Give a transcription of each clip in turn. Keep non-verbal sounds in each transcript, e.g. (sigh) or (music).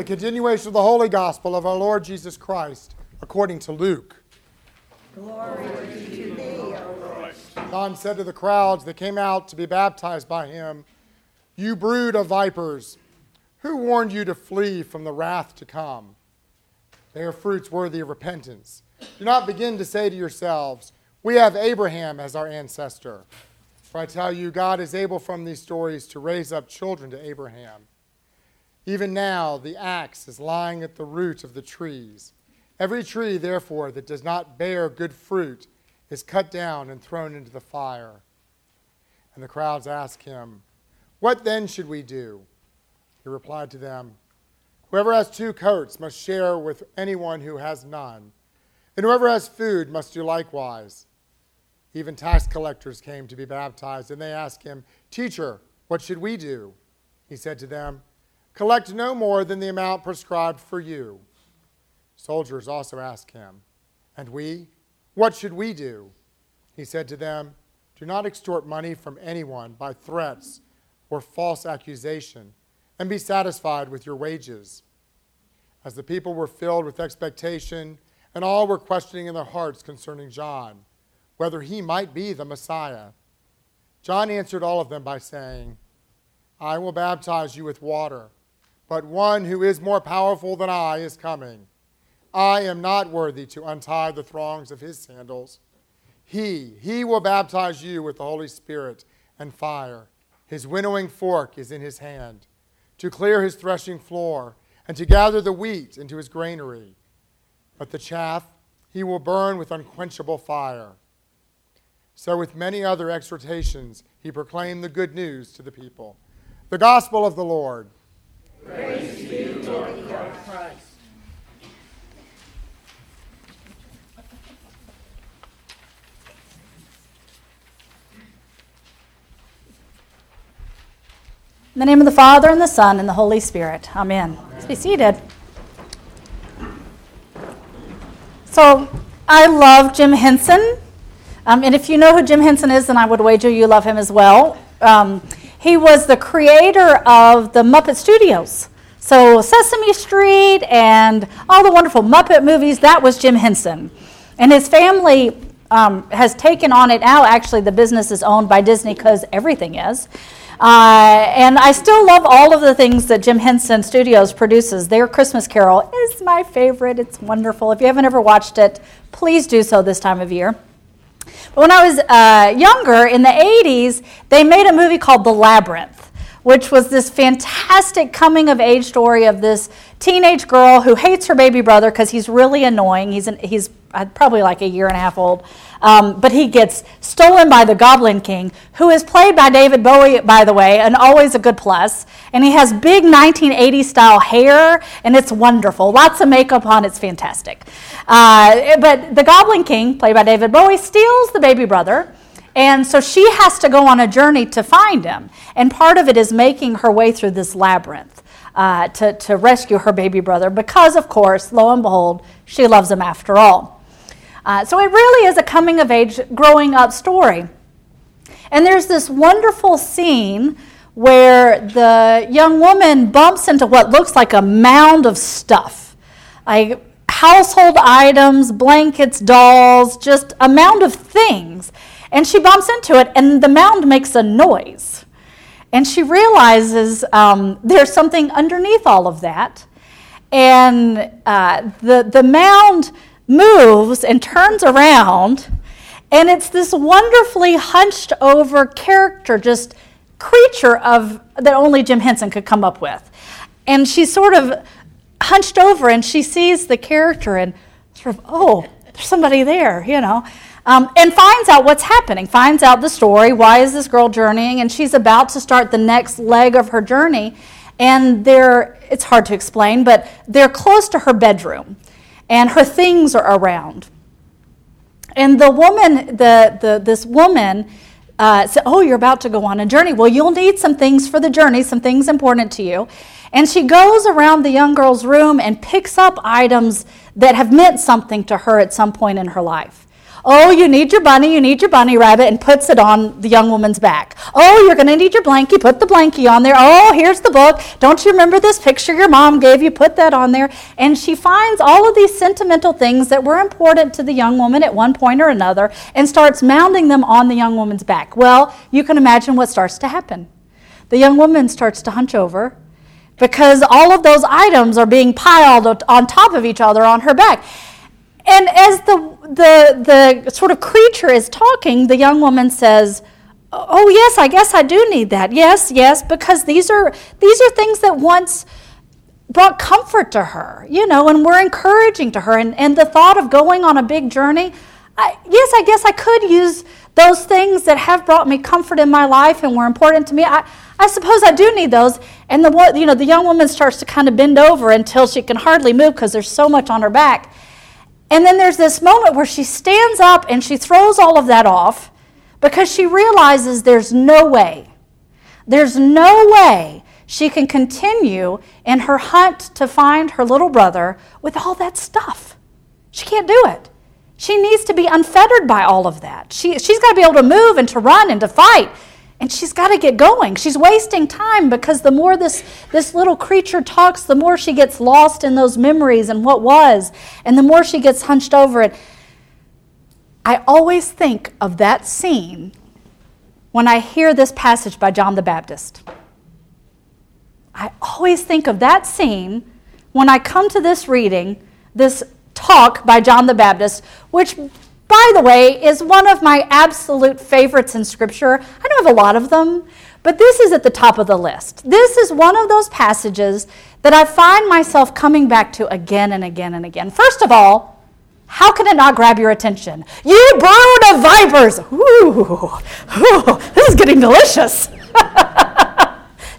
The continuation of the Holy Gospel of our Lord Jesus Christ according to Luke. Glory to thee, O Lord. John said to the crowds that came out to be baptized by him, You brood of vipers, who warned you to flee from the wrath to come? They are fruits worthy of repentance. Do not begin to say to yourselves, We have Abraham as our ancestor. For I tell you, God is able from these stories to raise up children to Abraham. Even now, the axe is lying at the root of the trees. Every tree, therefore, that does not bear good fruit is cut down and thrown into the fire. And the crowds asked him, What then should we do? He replied to them, Whoever has two coats must share with anyone who has none, and whoever has food must do likewise. Even tax collectors came to be baptized, and they asked him, Teacher, what should we do? He said to them, Collect no more than the amount prescribed for you. Soldiers also asked him, And we? What should we do? He said to them, Do not extort money from anyone by threats or false accusation, and be satisfied with your wages. As the people were filled with expectation, and all were questioning in their hearts concerning John, whether he might be the Messiah, John answered all of them by saying, I will baptize you with water, but one who is more powerful than I is coming. I am not worthy to untie the thongs of his sandals. He, he will baptize you with the Holy Spirit and fire. His winnowing fork is in his hand, to clear his threshing floor and to gather the wheat into his granary. But the chaff he will burn with unquenchable fire. So, with many other exhortations, he proclaimed the good news to the people. The gospel of the Lord. Praise to you, Lord Christ. In the name of the Father, and the Son, and the Holy Spirit. Amen. Let's be seated. So, I love Jim Henson. Um, and if you know who Jim Henson is, then I would wager you love him as well. Um, he was the creator of the Muppet Studios. So, Sesame Street and all the wonderful Muppet movies, that was Jim Henson. And his family um, has taken on it now. Actually, the business is owned by Disney because everything is. Uh, and I still love all of the things that Jim Henson Studios produces. Their Christmas Carol is my favorite. It's wonderful. If you haven't ever watched it, please do so this time of year. But when I was uh, younger, in the 80s, they made a movie called The Labyrinth, which was this fantastic coming of age story of this teenage girl who hates her baby brother because he's really annoying. He's, an, he's uh, probably like a year and a half old. Um, but he gets stolen by the Goblin King, who is played by David Bowie, by the way, and always a good plus. And he has big 1980s style hair, and it's wonderful. Lots of makeup on, it's fantastic. Uh, but the Goblin King, played by David Bowie, steals the baby brother. And so she has to go on a journey to find him. And part of it is making her way through this labyrinth uh, to, to rescue her baby brother because, of course, lo and behold, she loves him after all. Uh, so it really is a coming of age, growing up story. And there's this wonderful scene where the young woman bumps into what looks like a mound of stuff like household items, blankets, dolls, just a mound of things. And she bumps into it, and the mound makes a noise. And she realizes um, there's something underneath all of that. And uh, the, the mound moves and turns around, and it's this wonderfully hunched over character, just creature of that only Jim Henson could come up with. And she's sort of hunched over and she sees the character and sort of, oh, there's somebody there, you know. Um, and finds out what's happening, finds out the story. Why is this girl journeying? And she's about to start the next leg of her journey. And they're, it's hard to explain, but they're close to her bedroom and her things are around. And the woman, the, the, this woman, uh, said, Oh, you're about to go on a journey. Well, you'll need some things for the journey, some things important to you. And she goes around the young girl's room and picks up items that have meant something to her at some point in her life. Oh, you need your bunny, you need your bunny rabbit, and puts it on the young woman's back. Oh, you're going to need your blankie, put the blankie on there. Oh, here's the book. Don't you remember this picture your mom gave you? Put that on there. And she finds all of these sentimental things that were important to the young woman at one point or another and starts mounding them on the young woman's back. Well, you can imagine what starts to happen. The young woman starts to hunch over because all of those items are being piled on top of each other on her back. And as the, the, the sort of creature is talking, the young woman says, Oh, yes, I guess I do need that. Yes, yes, because these are, these are things that once brought comfort to her, you know, and were encouraging to her. And, and the thought of going on a big journey, I, yes, I guess I could use those things that have brought me comfort in my life and were important to me. I, I suppose I do need those. And the, you know, the young woman starts to kind of bend over until she can hardly move because there's so much on her back. And then there's this moment where she stands up and she throws all of that off because she realizes there's no way, there's no way she can continue in her hunt to find her little brother with all that stuff. She can't do it. She needs to be unfettered by all of that. She, she's got to be able to move and to run and to fight. And she's got to get going. She's wasting time because the more this, this little creature talks, the more she gets lost in those memories and what was, and the more she gets hunched over it. I always think of that scene when I hear this passage by John the Baptist. I always think of that scene when I come to this reading, this talk by John the Baptist, which by the way, is one of my absolute favorites in Scripture. I don't have a lot of them, but this is at the top of the list. This is one of those passages that I find myself coming back to again and again and again. First of all, how can it not grab your attention? You brood of vipers! Ooh, ooh this is getting delicious. (laughs)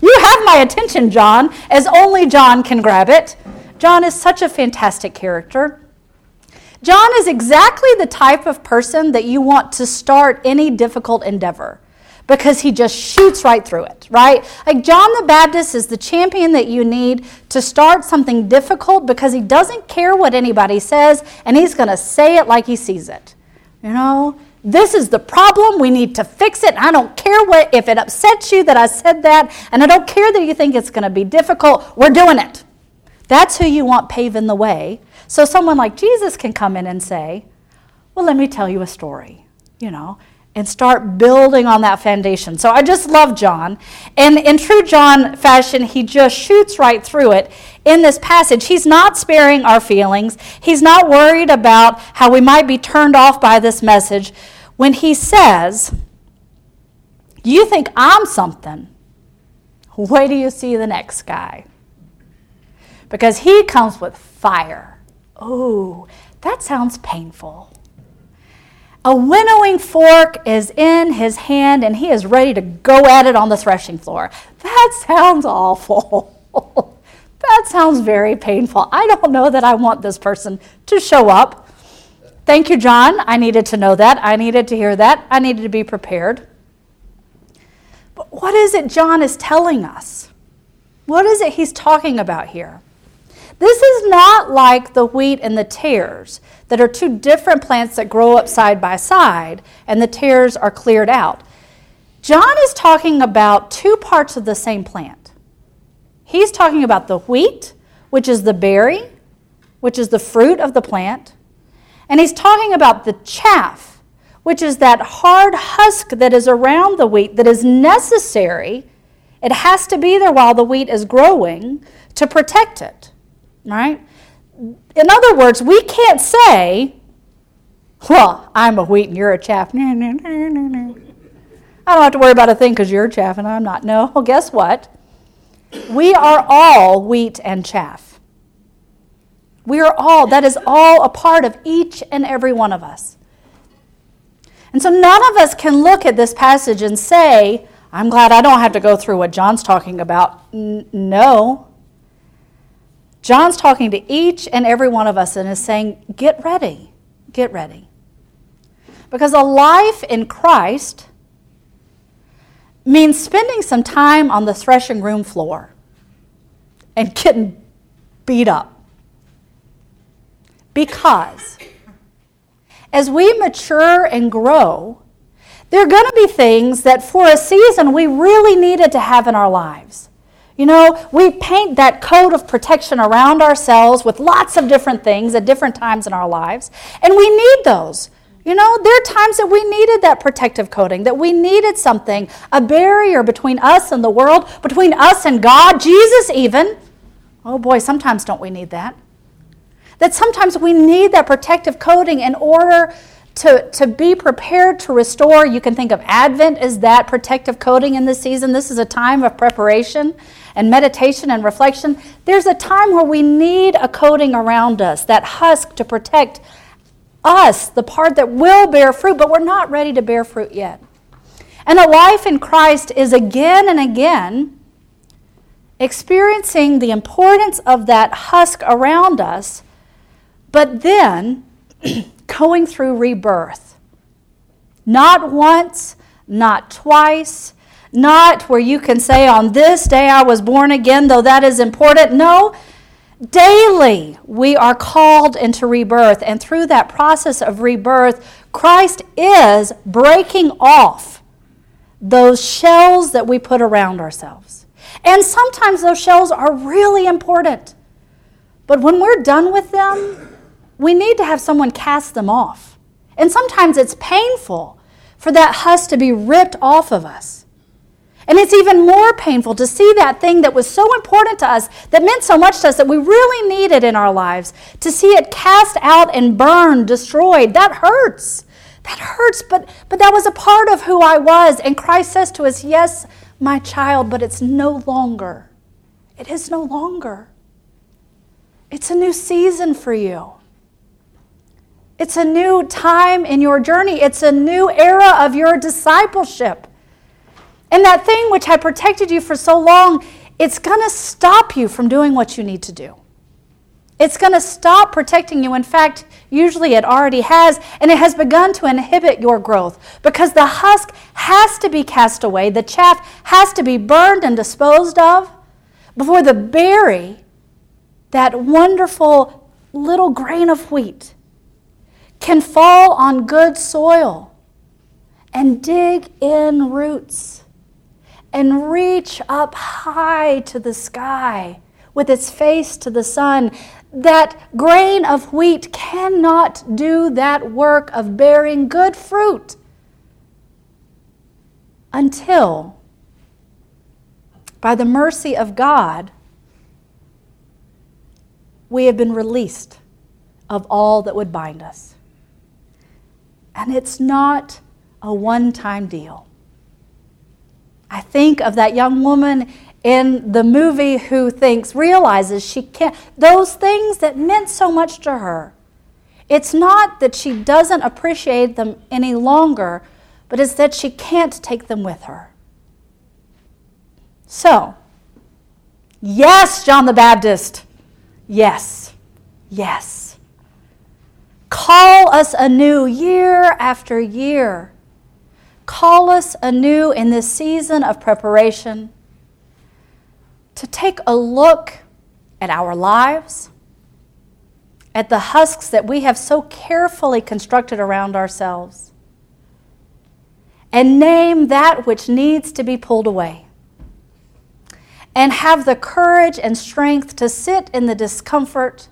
you have my attention, John, as only John can grab it. John is such a fantastic character. John is exactly the type of person that you want to start any difficult endeavor because he just shoots right through it, right? Like John the Baptist is the champion that you need to start something difficult because he doesn't care what anybody says and he's going to say it like he sees it. You know, this is the problem. We need to fix it. I don't care what if it upsets you that I said that, and I don't care that you think it's going to be difficult. We're doing it. That's who you want paving the way so someone like Jesus can come in and say, Well, let me tell you a story, you know, and start building on that foundation. So I just love John. And in true John fashion, he just shoots right through it in this passage. He's not sparing our feelings, he's not worried about how we might be turned off by this message. When he says, You think I'm something, wait till you see the next guy. Because he comes with fire. Oh, that sounds painful. A winnowing fork is in his hand and he is ready to go at it on the threshing floor. That sounds awful. (laughs) that sounds very painful. I don't know that I want this person to show up. Thank you, John. I needed to know that. I needed to hear that. I needed to be prepared. But what is it John is telling us? What is it he's talking about here? This is not like the wheat and the tares that are two different plants that grow up side by side and the tares are cleared out. John is talking about two parts of the same plant. He's talking about the wheat, which is the berry, which is the fruit of the plant, and he's talking about the chaff, which is that hard husk that is around the wheat that is necessary. It has to be there while the wheat is growing to protect it right? In other words, we can't say, well, I'm a wheat and you're a chaff. I don't have to worry about a thing because you're chaff and I'm not. No, (laughs) well, guess what? We are all wheat and chaff. We are all, that is all a part of each and every one of us. And so none of us can look at this passage and say, I'm glad I don't have to go through what John's talking about. N- no. John's talking to each and every one of us and is saying, Get ready, get ready. Because a life in Christ means spending some time on the threshing room floor and getting beat up. Because as we mature and grow, there are going to be things that for a season we really needed to have in our lives. You know, we paint that coat of protection around ourselves with lots of different things at different times in our lives, and we need those. You know, there are times that we needed that protective coating, that we needed something, a barrier between us and the world, between us and God, Jesus even. Oh boy, sometimes don't we need that? That sometimes we need that protective coating in order to, to be prepared to restore. You can think of Advent as that protective coating in this season. This is a time of preparation and meditation and reflection. There's a time where we need a coating around us, that husk to protect us, the part that will bear fruit, but we're not ready to bear fruit yet. And a life in Christ is again and again experiencing the importance of that husk around us, but then (clears throat) going through rebirth. Not once, not twice, not where you can say, on this day I was born again, though that is important. No, daily we are called into rebirth. And through that process of rebirth, Christ is breaking off those shells that we put around ourselves. And sometimes those shells are really important. But when we're done with them, we need to have someone cast them off. And sometimes it's painful for that husk to be ripped off of us. And it's even more painful to see that thing that was so important to us, that meant so much to us, that we really needed in our lives, to see it cast out and burned, destroyed. That hurts. That hurts, but, but that was a part of who I was. And Christ says to us, Yes, my child, but it's no longer. It is no longer. It's a new season for you. It's a new time in your journey. It's a new era of your discipleship. And that thing which had protected you for so long, it's going to stop you from doing what you need to do. It's going to stop protecting you. In fact, usually it already has, and it has begun to inhibit your growth because the husk has to be cast away, the chaff has to be burned and disposed of before the berry, that wonderful little grain of wheat, can fall on good soil and dig in roots and reach up high to the sky with its face to the sun. That grain of wheat cannot do that work of bearing good fruit until, by the mercy of God, we have been released of all that would bind us. And it's not a one time deal. I think of that young woman in the movie who thinks, realizes she can't, those things that meant so much to her. It's not that she doesn't appreciate them any longer, but it's that she can't take them with her. So, yes, John the Baptist, yes, yes. Call us anew year after year. Call us anew in this season of preparation to take a look at our lives, at the husks that we have so carefully constructed around ourselves, and name that which needs to be pulled away. And have the courage and strength to sit in the discomfort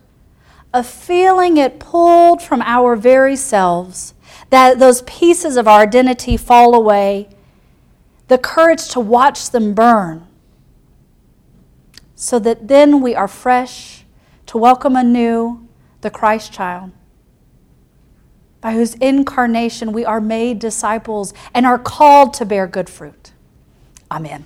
of feeling it pulled from our very selves, that those pieces of our identity fall away, the courage to watch them burn, so that then we are fresh to welcome anew the Christ child, by whose incarnation we are made disciples and are called to bear good fruit. Amen.